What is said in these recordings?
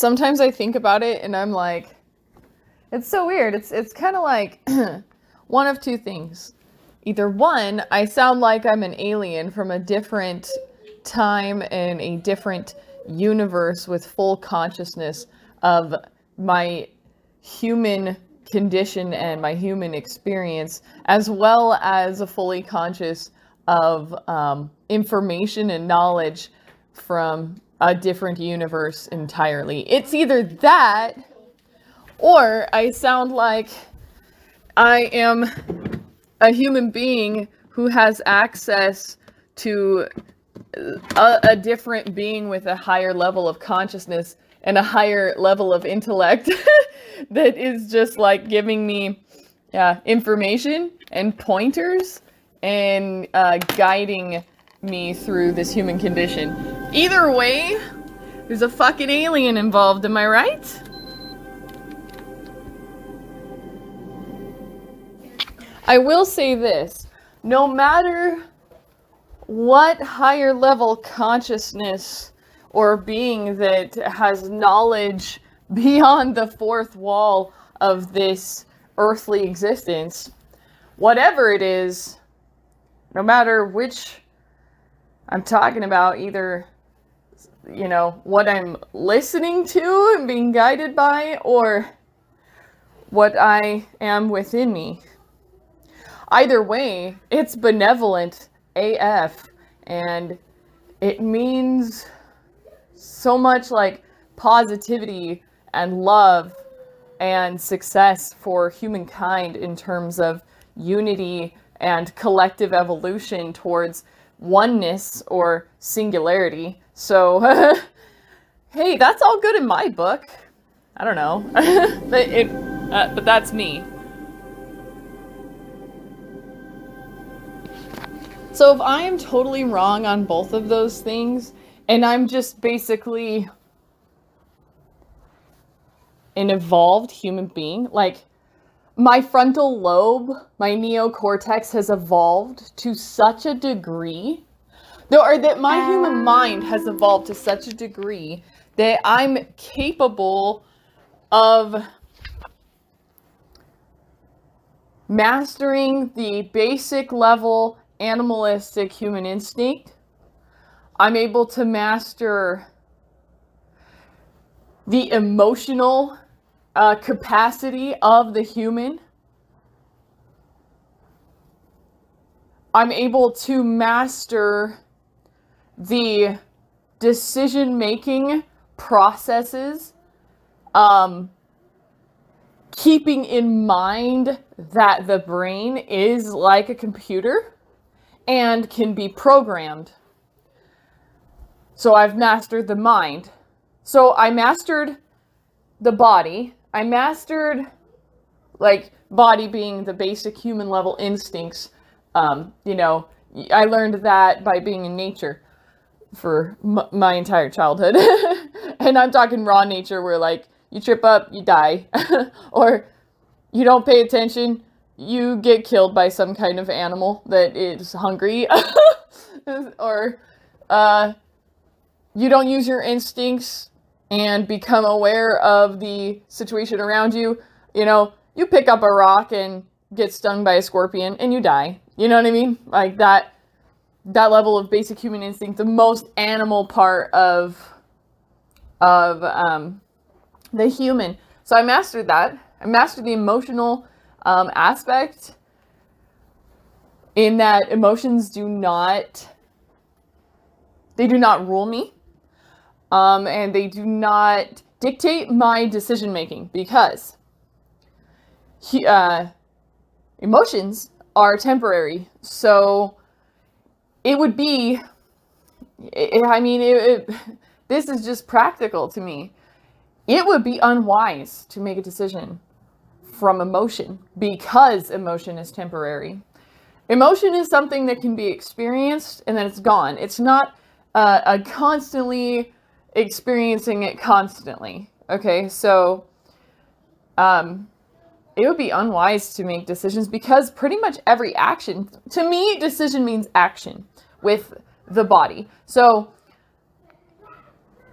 sometimes I think about it and I'm like, it's so weird. It's it's kind of like one of two things. Either one, I sound like I'm an alien from a different time and a different universe with full consciousness of my human condition and my human experience, as well as a fully conscious of um, information and knowledge from a different universe entirely. It's either that or I sound like I am a human being who has access to a, a, different being with a higher level of consciousness and a higher level of intellect that is just like giving me yeah, information and pointers and uh, guiding me through this human condition. Either way, there's a fucking alien involved, am I right? I will say this no matter what higher level consciousness or being that has knowledge beyond the fourth wall of this earthly existence, whatever it is, no matter which I'm talking about, either, you know, what I'm listening to and being guided by, or what I am within me. Either way, it's benevolent AF, and it means so much like positivity and love and success for humankind in terms of unity and collective evolution towards oneness or singularity. So, hey, that's all good in my book. I don't know, but it, uh, but that's me. So if I am totally wrong on both of those things, and I'm just basically an evolved human being, like my frontal lobe, my neocortex has evolved to such a degree, or that my human mind has evolved to such a degree that I'm capable of mastering the basic level animalistic human instinct. I'm able to master the emotional uh, capacity of the human. I'm able to master the decision making processes, um, keeping in mind that the brain is like a computer and can be programmed. So I've mastered the mind. So I mastered the body. I mastered, like, body being the basic human level instincts. Um, you know, I learned that by being in nature for m- my entire childhood. and I'm talking raw nature where, like, you trip up, you die. or you don't pay attention, you get killed by some kind of animal that is hungry. or uh, you don't use your instincts and become aware of the situation around you, you know, you pick up a rock and get stung by a scorpion and you die. You know what I mean? Like that that level of basic human instinct, the most animal part of of um, the human. So I mastered that. I mastered the emotional um, aspect in that emotions do not they do not rule me um, and they do not dictate my decision making because he, uh, emotions are temporary. So it would be, I mean, it, it, this is just practical to me. It would be unwise to make a decision from emotion because emotion is temporary. Emotion is something that can be experienced and then it's gone. It's not uh, a constantly experiencing it constantly. Okay, so um, it would be unwise to make decisions because pretty much every action, to me, decision means action with the body. So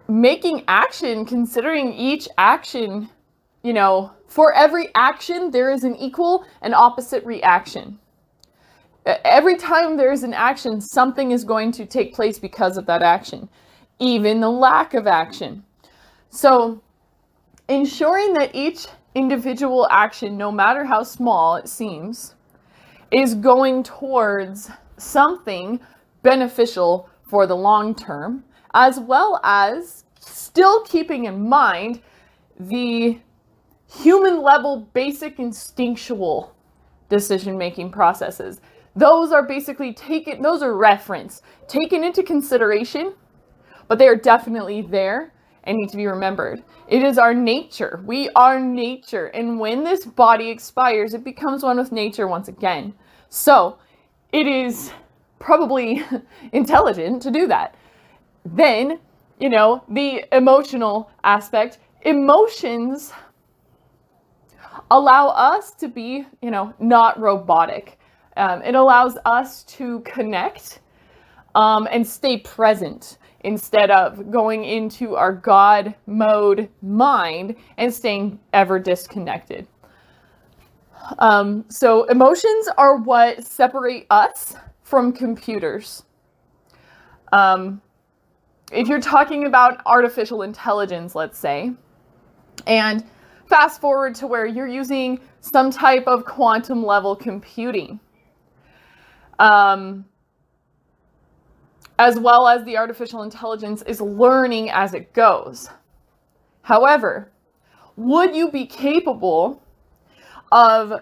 making action, considering each action, you know, for every action, there is an equal and opposite reaction. Every time there is an action, something is going to take place because of that action, even the lack of action. So, ensuring that each individual action, no matter how small it seems, is going towards something beneficial for the long term, as well as still keeping in mind the human level basic instinctual decision making processes. Those are basically taken, those are reference, taken into consideration, but they are definitely there and need to be remembered. It is our nature. We are nature. And when this body expires, it becomes one with nature once again. So it is probably intelligent to do that. Then, you know, the emotional aspect, emotions allow us to be, you know, not robotic. Um, it allows us to connect um, and stay present instead of going into our God mode mind and staying ever disconnected. Um, so, emotions are what separate us from computers. Um, if you're talking about artificial intelligence, let's say, and fast forward to where you're using some type of quantum level computing. Um, as well as the artificial intelligence is learning as it goes. However, would you be capable of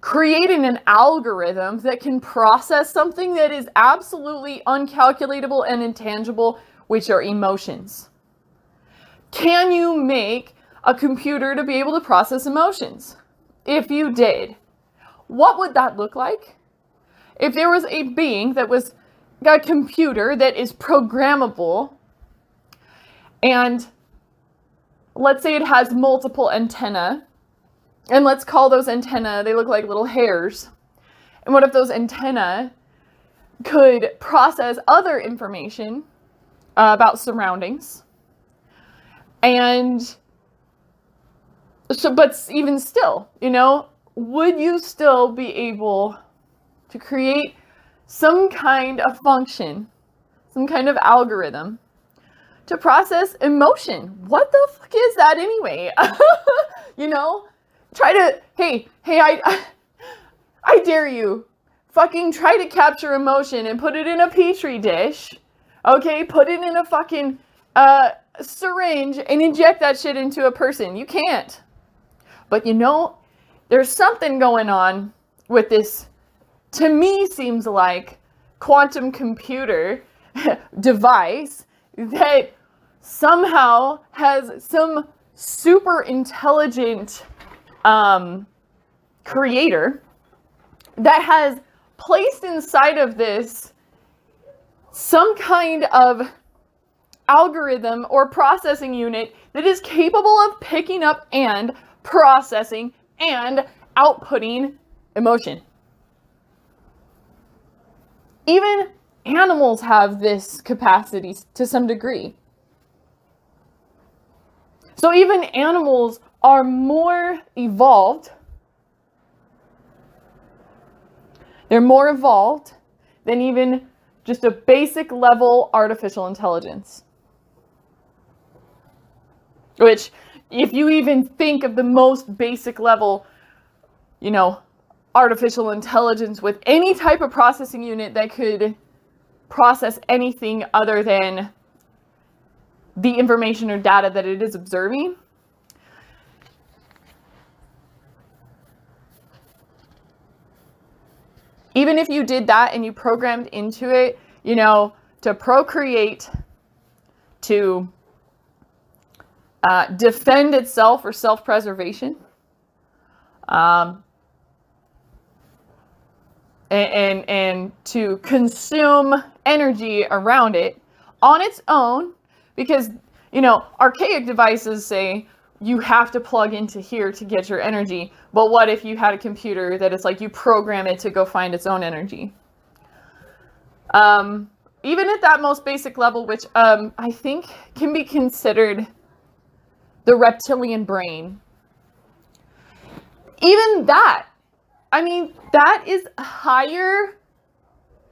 creating an algorithm that can process something that is absolutely uncalculatable and intangible, which are emotions? Can you make a computer to be able to process emotions? If you did, what would that look like? If there was a being that was a computer that is programmable. And let's say it has multiple antenna. And let's call those antenna they look like little hairs. And what if those antenna could process other information uh, about surroundings? And so but even still you know would you still be able to create some kind of function, some kind of algorithm to process emotion. What the fuck is that anyway? you know, try to hey, hey, I I dare you. Fucking try to capture emotion and put it in a petri dish. Okay, put it in a fucking uh syringe and inject that shit into a person. You can't. But you know, there's something going on with this to me seems like quantum computer device that somehow has some super intelligent um, creator that has placed inside of this some kind of algorithm or processing unit that is capable of picking up and processing and outputting emotion. Even animals have this capacity to some degree. So even animals are more evolved. They're more evolved than even just a basic level artificial intelligence. Which, if you even think of the most basic level, you know, artificial intelligence with any type of processing unit that could process anything other than the information or data that it is observing. Even if you did that and you programmed into it, you know, to procreate, to uh, defend itself or self preservation, um, and, and, and to consume energy around it on its own because you know archaic devices say you have to plug into here to get your energy. But what if you had a computer that is like you program it to go find its own energy? Um, even at that most basic level, which um, I think can be considered the reptilian brain, even that, I mean, that is higher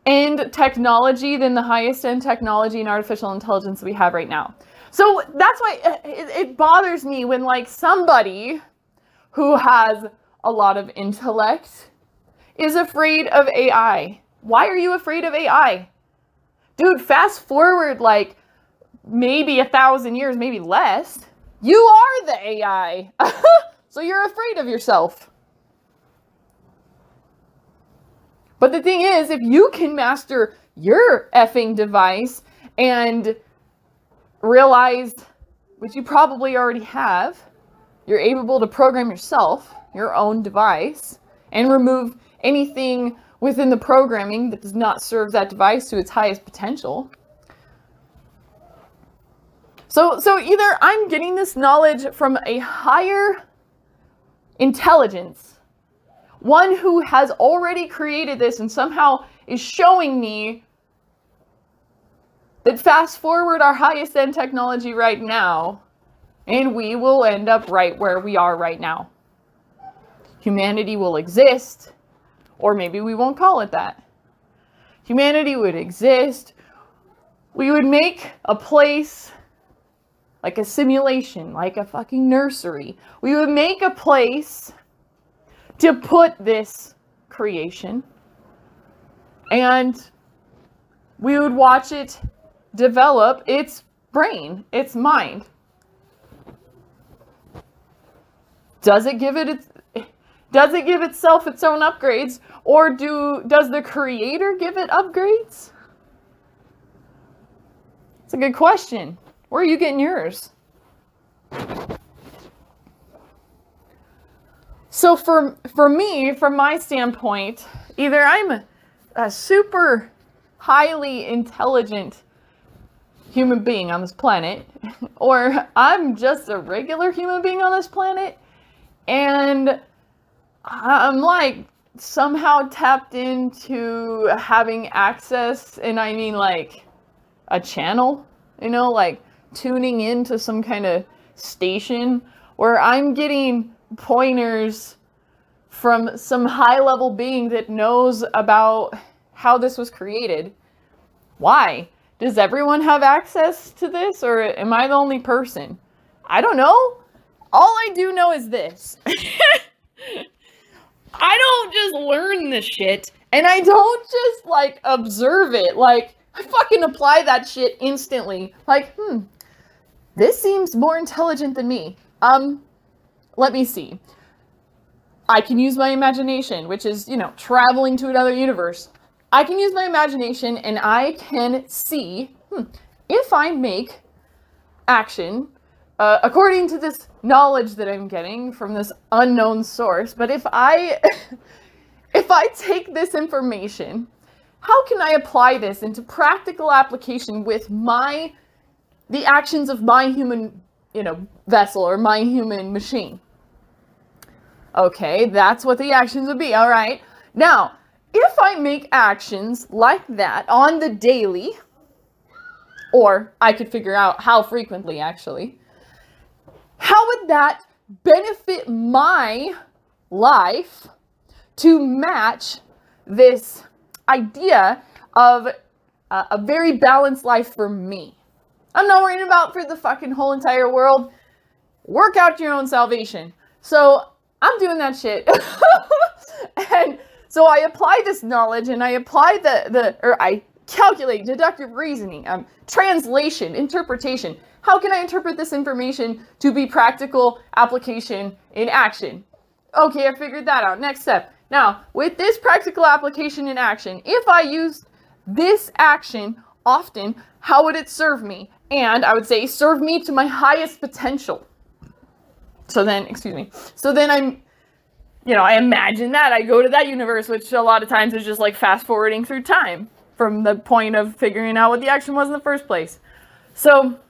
end technology than the highest end technology in artificial intelligence we have right now. So that's why it, it bothers me when, like, somebody who has a lot of intellect is afraid of AI. Why are you afraid of AI? Dude, fast forward like maybe a thousand years, maybe less. You are the AI. so you're afraid of yourself. But the thing is, if you can master your effing device and realize, which you probably already have, you're able to program yourself, your own device, and remove anything within the programming that does not serve that device to its highest potential. So, so either I'm getting this knowledge from a higher intelligence, one who has already created this and somehow is showing me that fast forward our highest end technology right now, and we will end up right where we are right now. Humanity will exist, or maybe we won't call it that. Humanity would exist. We would make a place like a simulation, like a fucking nursery. We would make a place to put this creation and we would watch it develop its brain, its mind. Does it give it its does it give itself its own upgrades or do does the creator give it upgrades? It's a good question. Where are you getting yours? So for for me, from my standpoint, either I'm a super highly intelligent human being on this planet, or I'm just a regular human being on this planet, and I'm like somehow tapped into having access, and I mean like a channel, you know, like tuning into some kind of station where I'm getting pointers from some high level being that knows about how this was created. Why? Does everyone have access to this or am I the only person? I don't know. All I do know is this. I don't just learn this shit and I don't just like observe it. Like, I fucking apply that shit instantly. Like, hmm, this seems more intelligent than me. Um, let me see. I can use my imagination, which is, you know, traveling to another universe. I can use my imagination and I can see hmm, if I make action uh, according to this knowledge that I'm getting from this unknown source. But if I if I take this information, how can I apply this into practical application with my the actions of my human, you know, vessel or my human machine? Okay, that's what the actions would be. All right. Now, if I make actions like that on the daily, or I could figure out how frequently actually, how would that benefit my life to match this idea of a very balanced life for me? I'm not worrying about for the fucking whole entire world. Work out your own salvation. So I'm doing that shit. and so I apply this knowledge and I apply the, the or I calculate deductive reasoning, um, translation, interpretation. How can I interpret this information to be practical application in action? Okay, I figured that out. Next step. Now, with this practical application in action, if I used this action often, how would it serve me? And I would say, serve me to my highest potential. So then, excuse me. So then I'm, you know, I imagine that. I go to that universe, which a lot of times is just like fast forwarding through time from the point of figuring out what the action was in the first place. So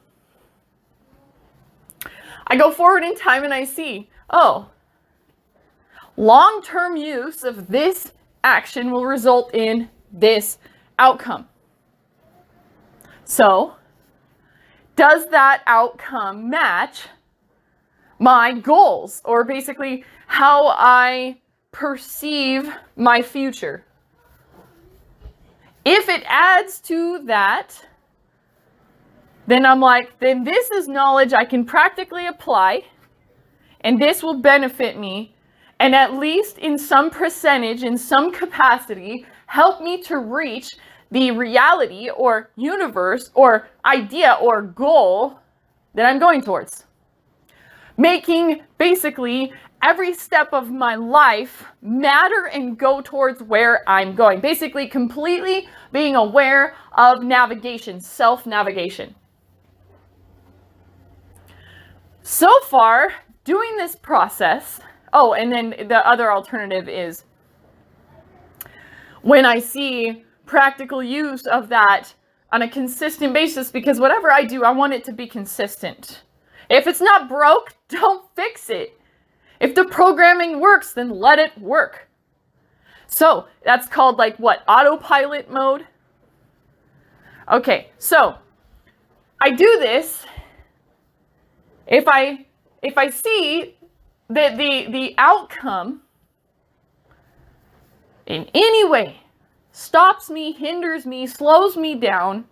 I go forward in time and I see, oh, long term use of this action will result in this outcome. So, does that outcome match my goals or basically how I perceive my future? If it adds to that, then I'm like, then this is knowledge I can practically apply, and this will benefit me, and at least in some percentage, in some capacity, help me to reach the reality or universe or idea or goal that I'm going towards. Making basically every step of my life matter and go towards where I'm going. Basically, completely being aware of navigation, self navigation. So far, doing this process, oh, and then the other alternative is when I see practical use of that on a consistent basis, because whatever I do, I want it to be consistent. If it's not broke, don't fix it. If the programming works, then let it work. So that's called like what? Autopilot mode? Okay, so I do this if I if I see that the the outcome in any way stops me, hinders me, slows me down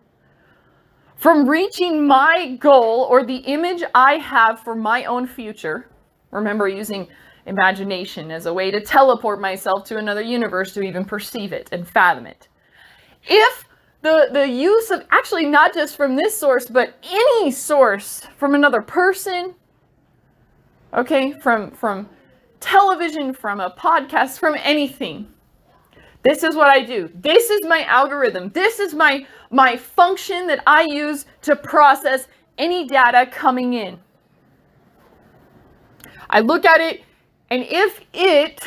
from reaching my goal or the image I have for my own future. Remember using imagination as a way to teleport myself to another universe to even perceive it and fathom it. If the, the use of actually not just from this source, but any source from another person, okay, from, from television, from a podcast, from anything. This is what I do. This is my algorithm. This is my, my function that I use to process any data coming in. I look at it, and if it,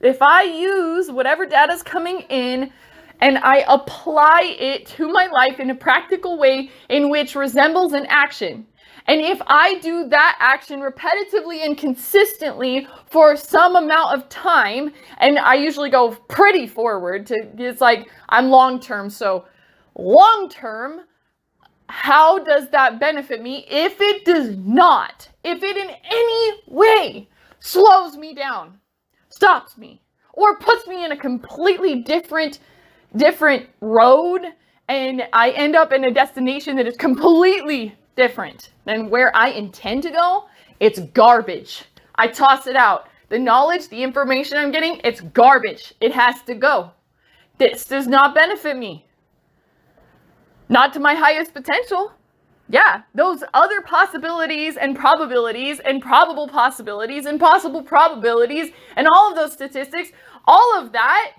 if I use whatever data is coming in and I apply it to my life in a practical way in which resembles an action. And if I do that action repetitively and consistently for some amount of time, and I usually go pretty forward to, it's like I'm long term. So, long term, how does that benefit me? If it does not, if it in any way slows me down, stops me, or puts me in a completely different different road and I end up in a destination that is completely different than where I intend to go, it's garbage. I toss it out. The knowledge, the information I'm getting, it's garbage. It has to go. This does not benefit me. Not to my highest potential. Yeah, those other possibilities and probabilities and probable possibilities and possible probabilities and all of those statistics, all of that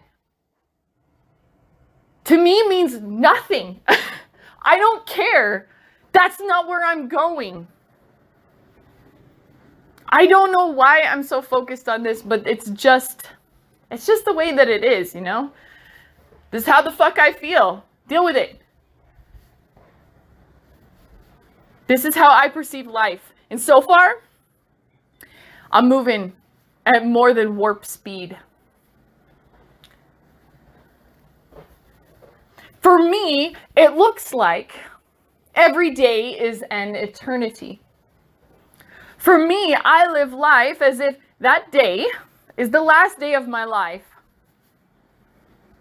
to me means nothing. I don't care. That's not where I'm going. I don't know why I'm so focused on this, but it's just it's just the way that it is, you know? This is how the fuck I feel. Deal with it. This is how I perceive life. And so far, I'm moving at more than warp speed. For me, it looks like every day is an eternity. For me, I live life as if that day is the last day of my life.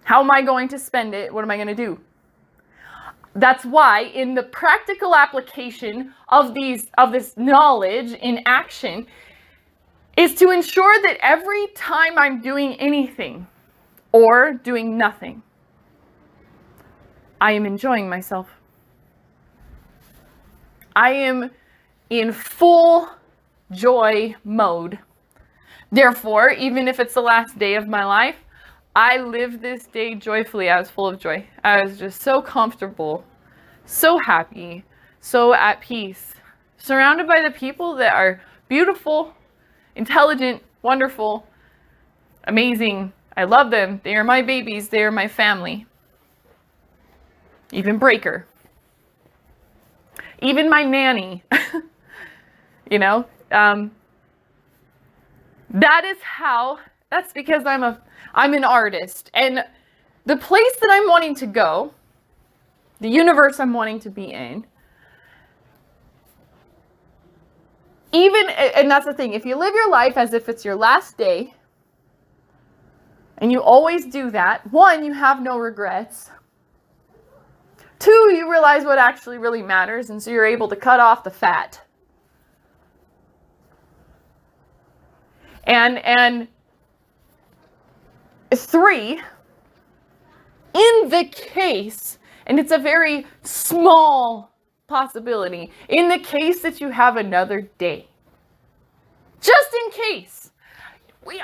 How am I going to spend it? What am I going to do? That's why in the practical application of these of this knowledge in action is to ensure that every time I'm doing anything or doing nothing, I am enjoying myself. I am in full joy mode. Therefore, even if it's the last day of my life, I live this day joyfully. I was full of joy. I was just so comfortable, so happy, so at peace, surrounded by the people that are beautiful, intelligent, wonderful, amazing. I love them. They are my babies, they are my family even Breaker, even my nanny. you know, um, that is how. That's because I'm a I'm an artist, and the place that I'm wanting to go the universe I'm wanting to be in, even, and that's the thing, if you live your life as if it's your last day, and you always do that, one, you have no regrets. Two, you realize what actually really matters, and so you're able to cut off the fat. And and three, in the case, and it's a very small possibility, in the case that you have another day, just in case,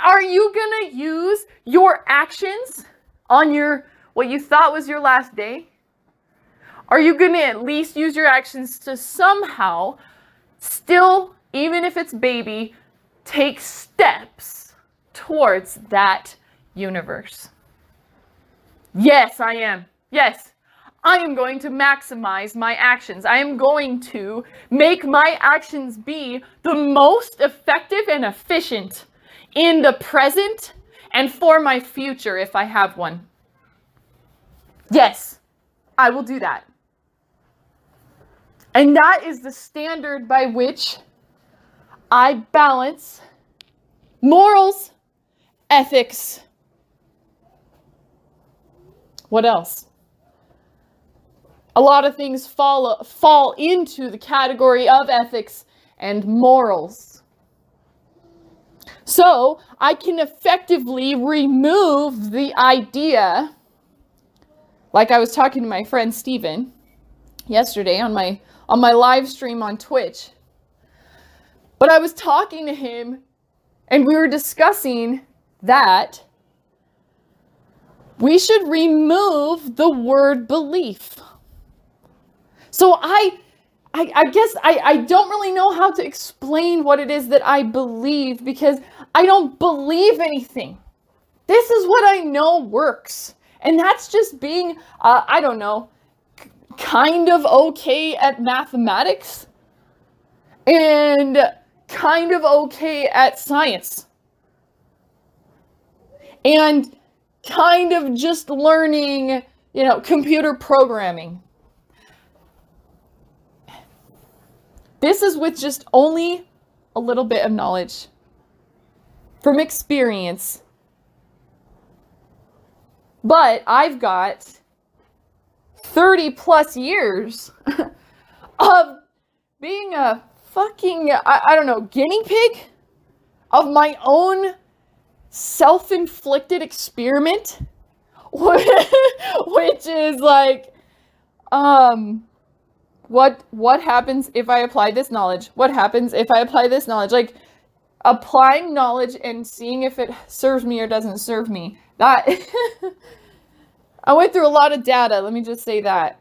are you going to use your actions on your what you thought was your last day? Are you going to at least use your actions to somehow still, even if it's baby, take steps towards that universe? Yes, I am. Yes, I am going to maximize my actions. I am going to make my actions be the most effective and efficient in the present and for my future if I have one. Yes, I will do that. And that is the standard by which I balance morals, ethics. What else? A lot of things fall, fall into the category of ethics and morals. So I can effectively remove the idea, like I was talking to my friend Steven yesterday on my on my live stream on Twitch. But I was talking to him and we were discussing that we should remove the word belief. So I I, I guess I, I don't really know how to explain what it is that I believe because I don't believe anything. This is what I know works. And that's just being, uh, I don't know, kind of okay at mathematics and kind of okay at science. And kind of just learning, you know, computer programming. This is with just only a little bit of knowledge from experience. But I've got 30 plus years of being a fucking, I, I don't know, guinea pig of my own self inflicted experiment, which is like, um, what what happens if I apply this knowledge? What happens if I apply this knowledge? Like applying knowledge and seeing if it serves me or doesn't serve me. That I went through a lot of data. Let me just say that.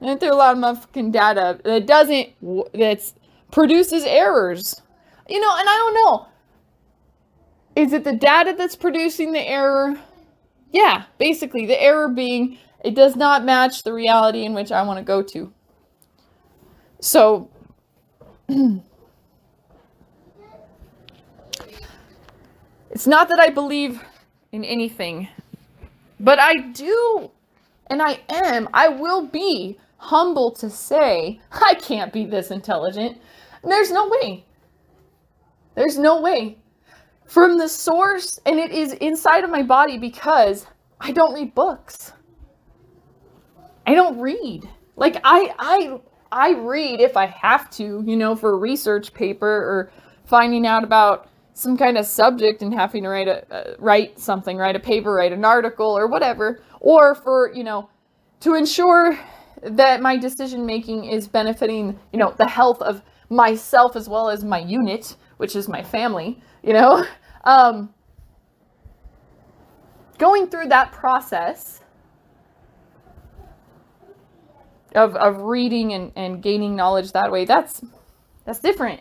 I went through a lot of motherfucking data that doesn't that produces errors. You know, and I don't know. Is it the data that's producing the error? Yeah, basically the error being it does not match the reality in which I want to go to. So, it's not that I believe in anything, but I do, and I am, I will be humble to say, I can't be this intelligent. There's no way. There's no way. From the source, and it is inside of my body because I don't read books. I don't read. Like I I I read if I have to, you know, for a research paper or finding out about some kind of subject and having to write a uh, write something, write a paper, write an article or whatever, or for, you know, to ensure that my decision making is benefiting, you know, the health of myself as well as my unit, which is my family, you know. Um, going through that process of, of reading and, and gaining knowledge that way, that's that's different.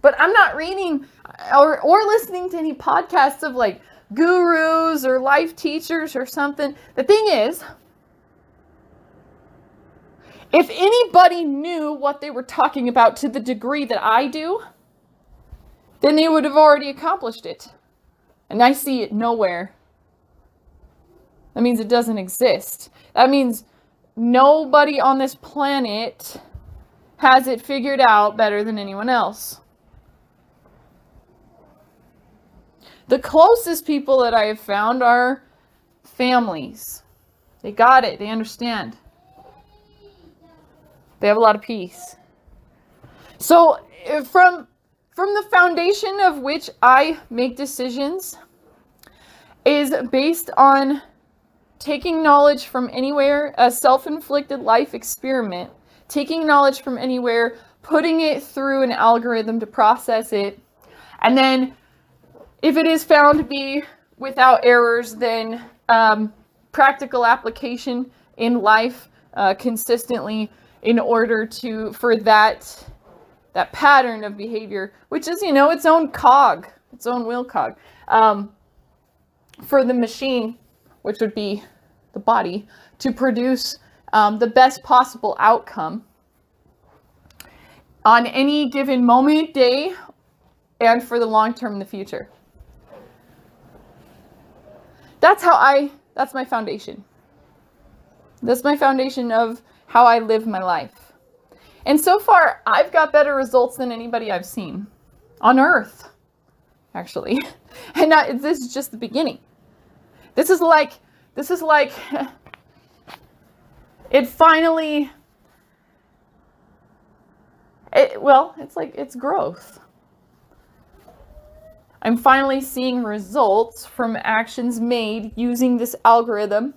But I'm not reading or or listening to any podcasts of like gurus or life teachers or something. The thing is, if anybody knew what they were talking about to the degree that I do, then they would have already accomplished it. And I see it nowhere. That means it doesn't exist. That means nobody on this planet has it figured out better than anyone else. The closest people that I have found are families. They got it, they understand. They have a lot of peace. So, eh, from from the foundation of which I make decisions is based on taking knowledge from anywhere, a self-inflicted life experiment, taking knowledge from anywhere, putting it through an algorithm to process it, and then if it is found to be without errors, then um, practical application in life uh, consistently in order to for that that pattern of behavior, which is you know its own cog, its own wheel cog, um, for the machine, which would be the body, to produce um, the best possible outcome on any given moment, day, and for the long term in the future. That's how I, that's my foundation. That's my foundation of how I live my life. And so far, I've got better results than anybody I've seen on earth, actually. And not, this is just the beginning. This is like, this is like, it finally, it, well, it's like, it's growth. I'm finally seeing results from actions made using this algorithm.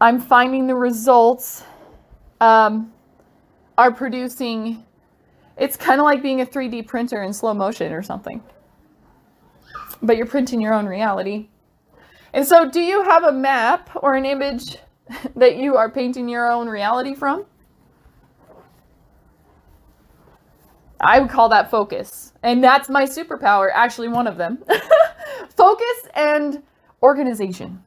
I'm finding the results um, are producing, it's kind of like being a 3D printer in slow motion or something. But you're printing your own reality. And so, do you have a map or an image that you are painting your own reality from? I would call that focus. And that's my superpower, actually, one of them. focus and organization.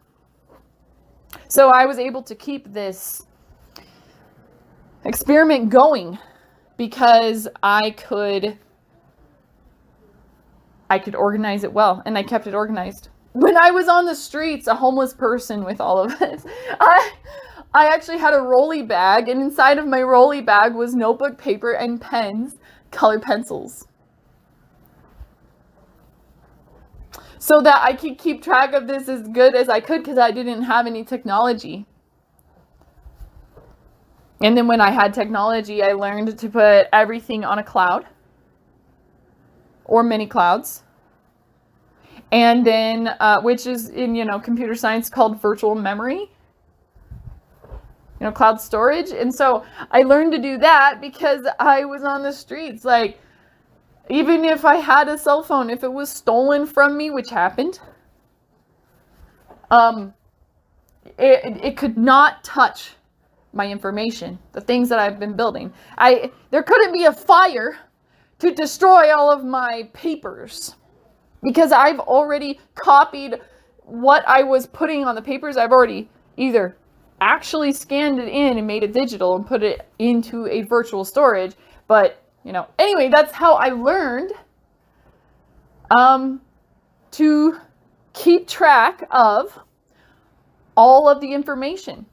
So I was able to keep this experiment going because I could I could organize it well and I kept it organized. When I was on the streets, a homeless person with all of this, I I actually had a rolly bag and inside of my rolly bag was notebook paper and pens color pencils. So that I could keep track of this as good as I could because I didn't have any technology. And then when I had technology, I learned to put everything on a cloud or many clouds. And then, uh, which is in, you know, computer science called virtual memory you know, cloud storage. And so I learned to do that because I was on the streets. Like, even if I had a cell phone, if it was stolen from me, which happened, um, it, it could not touch my information, the things that I've been building. I there couldn't be a fire to destroy all of my papers because I've already copied what I was putting on the papers. I've already either actually scanned it in and made it digital and put it into a virtual storage. But, you know, anyway, that's how I learned um, to keep track of all of the information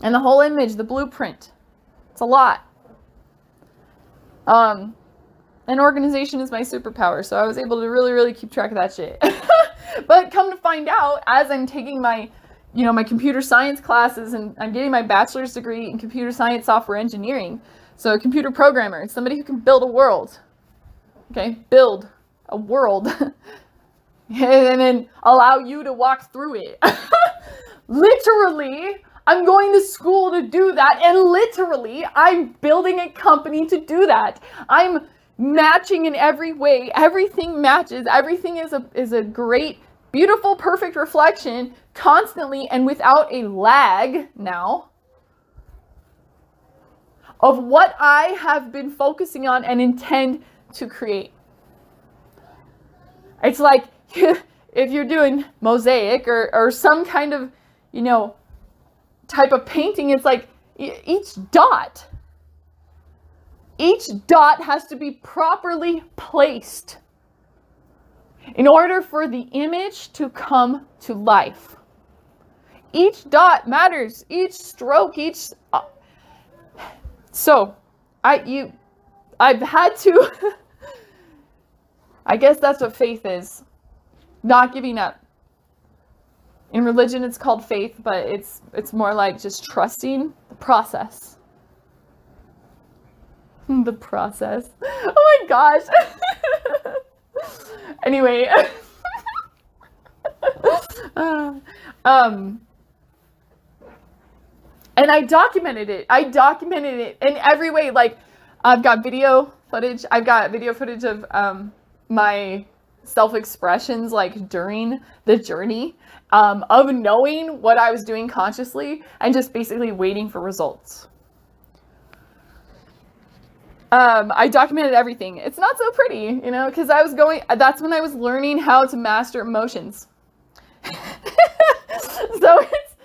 and the whole image, the blueprint. It's a lot. Um, an organization is my superpower, so I was able to really, really keep track of that shit. but come to find out, as I'm taking my you know, my computer science classes and I'm getting my bachelor's degree in computer science software engineering. So a computer programmer, somebody who can build a world. Okay, build a world. and then allow you to walk through it. literally, I'm going to school to do that. And literally, I'm building a company to do that. I'm matching in every way. Everything matches. Everything is a is a great beautiful, perfect reflection constantly and without a lag now of what I have been focusing on and intend to create. It's like if you're doing mosaic or, or some kind of, you know, type of painting, it's like each dot, each dot has to be properly placed in order for the image to come to life. Each dot matters. Each stroke, each. Uh, so, I you, I've had to. I guess that's what faith is. Not giving up. In religion, it's called faith, but it's it's more like just trusting the process. the process. Oh my gosh. anyway. uh, um and I documented it. I documented it in every way. Like I've got video footage. I've got video footage of um, my self expressions like during the journey um, of knowing what I was doing consciously and just basically waiting for results. Um, I documented everything. It's not so pretty, you know, because I was going, that's when I was learning how to master emotions. so it's,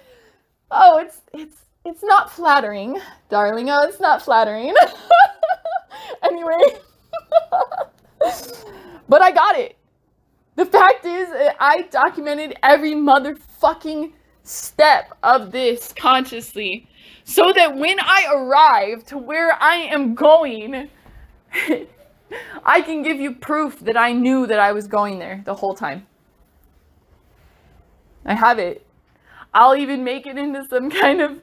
oh, it's, it's, it's not flattering, darling. Oh, it's not flattering. anyway, but I got it. The fact is, I documented every motherfucking step of this consciously so that when I arrive to where I am going, I can give you proof that I knew that I was going there the whole time. I have it. I'll even make it into some kind of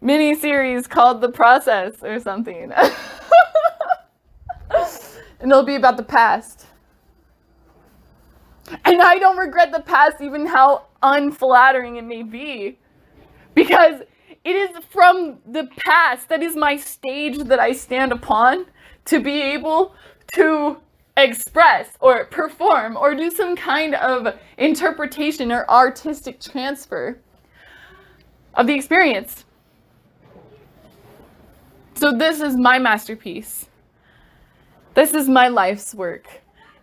mini series called The Process or something. and it'll be about the past. And I don't regret the past, even how unflattering it may be. Because it is from the past that is my stage that I stand upon to be able to express or perform or do some kind of interpretation or artistic transfer of the experience. So, this is my masterpiece. This is my life's work.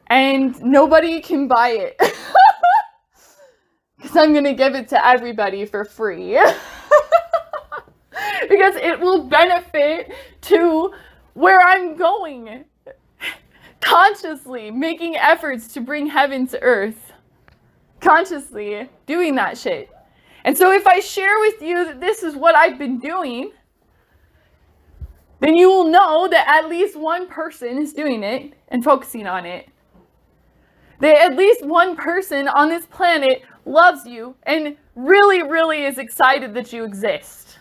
And nobody can buy it. Because I'm going to give it to everybody for free. because it will benefit to where I'm going. Consciously making efforts to bring heaven to earth. Consciously doing that shit. And so if I share with you that this is what I've been doing, then you will know that at least one person is doing it and focusing on it. That at least one person on this planet loves you and really, really is excited that you exist.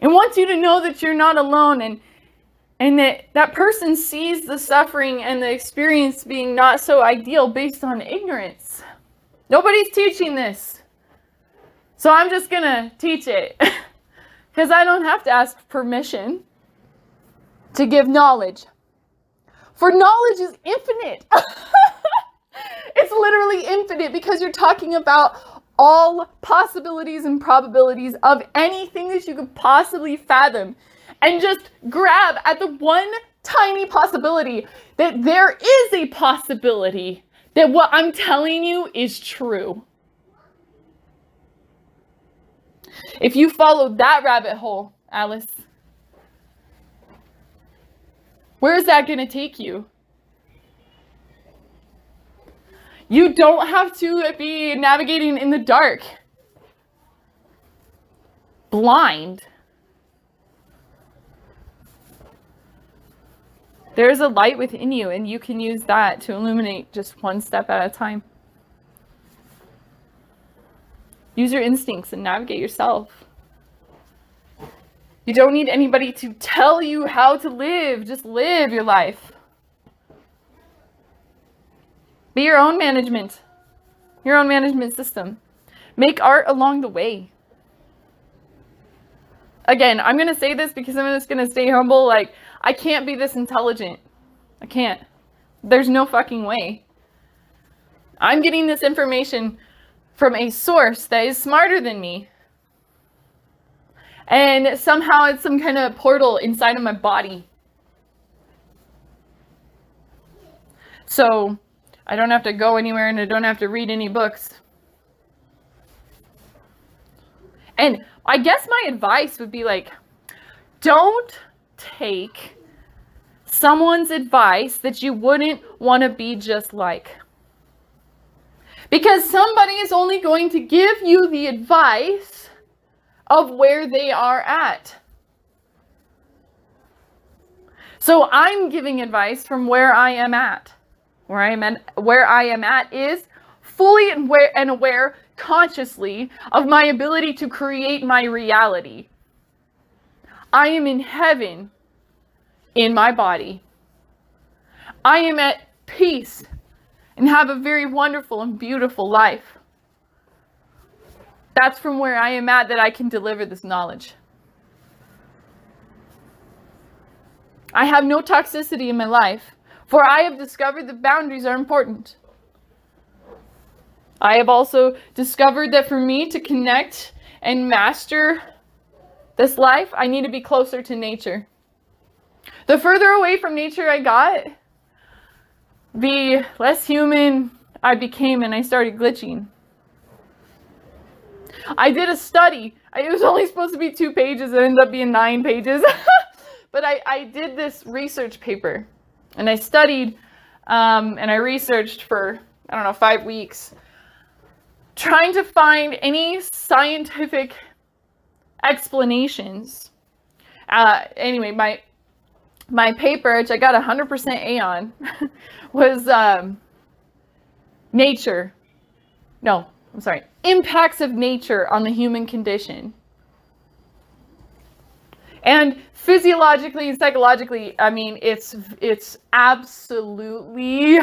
And wants you to know that you're not alone and and that that person sees the suffering and the experience being not so ideal based on ignorance. Nobody's teaching this. So I'm just going to teach it. Because I don't have to ask permission to give knowledge. For knowledge is infinite. it's literally infinite because you're talking about all possibilities and probabilities of anything that you could possibly fathom. And just grab at the one tiny possibility that there is a possibility that what I'm telling you is true. If you follow that rabbit hole, Alice, where is that going to take you? You don't have to be navigating in the dark, blind. There's a light within you, and you can use that to illuminate just one step at a time. Use your instincts and navigate yourself. You don't need anybody to tell you how to live. Just live your life. Be your own management, your own management system. Make art along the way. Again, I'm going to say this because I'm just going to stay humble. Like, I can't be this intelligent. I can't. There's no fucking way. I'm getting this information from a source that is smarter than me. And somehow it's some kind of portal inside of my body. So I don't have to go anywhere and I don't have to read any books. And I guess my advice would be like, don't take someone's advice that you wouldn't want to be just like. Because somebody is only going to give you the advice of where they are at. So I'm giving advice from where I am at. Where I am at, where I am at is fully aware and aware consciously of my ability to create my reality. I am in heaven in my body. I am at peace and have a very wonderful and beautiful life. That's from where I am at that I can deliver this knowledge. I have no toxicity in my life, for I have discovered that boundaries are important. I have also discovered that for me to connect and master this life, I need to be closer to nature. The further away from nature I got, the less human I became and I started glitching. I did a study. It was only supposed to be two pages. It ended up being nine pages. but I, I did this research paper and I studied um, and I researched for, I don't know, five weeks trying to find any scientific explanations. Uh, anyway, my my paper, which I got 100% A on, was um, nature. No, I'm sorry. Impacts of nature on the human condition. And physiologically and psychologically, I mean, it's it's absolutely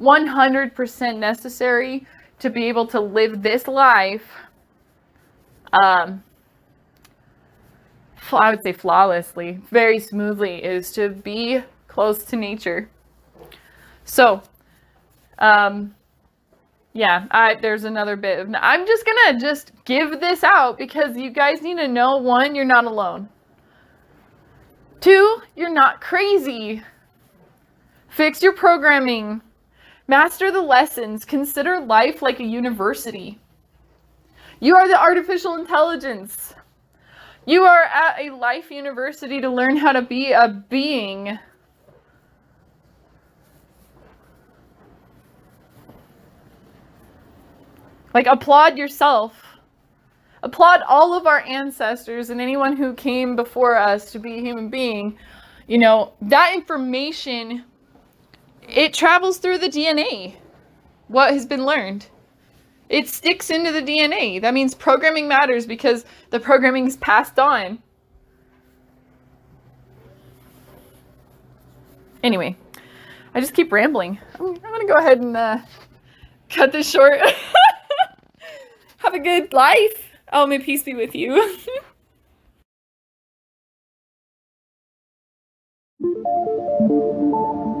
100% necessary to be able to live this life um, I would say flawlessly, very smoothly, is to be close to nature. So, um, yeah, I, there's another bit of, I'm just gonna just give this out because you guys need to know, one, you're not alone. Two, you're not crazy. Fix your programming. Master the lessons. Consider life like a university. You are the artificial intelligence. You are at a life university to learn how to be a being. Like, applaud yourself. Applaud all of our ancestors and anyone who came before us to be a human being. You know, that information, it travels through the DNA, what has been learned. It sticks into the DNA. That means programming matters because the programming is passed on. Anyway, I just keep rambling. I'm, I'm gonna go ahead and uh, cut this short. Have a good life. Oh, may peace be with you.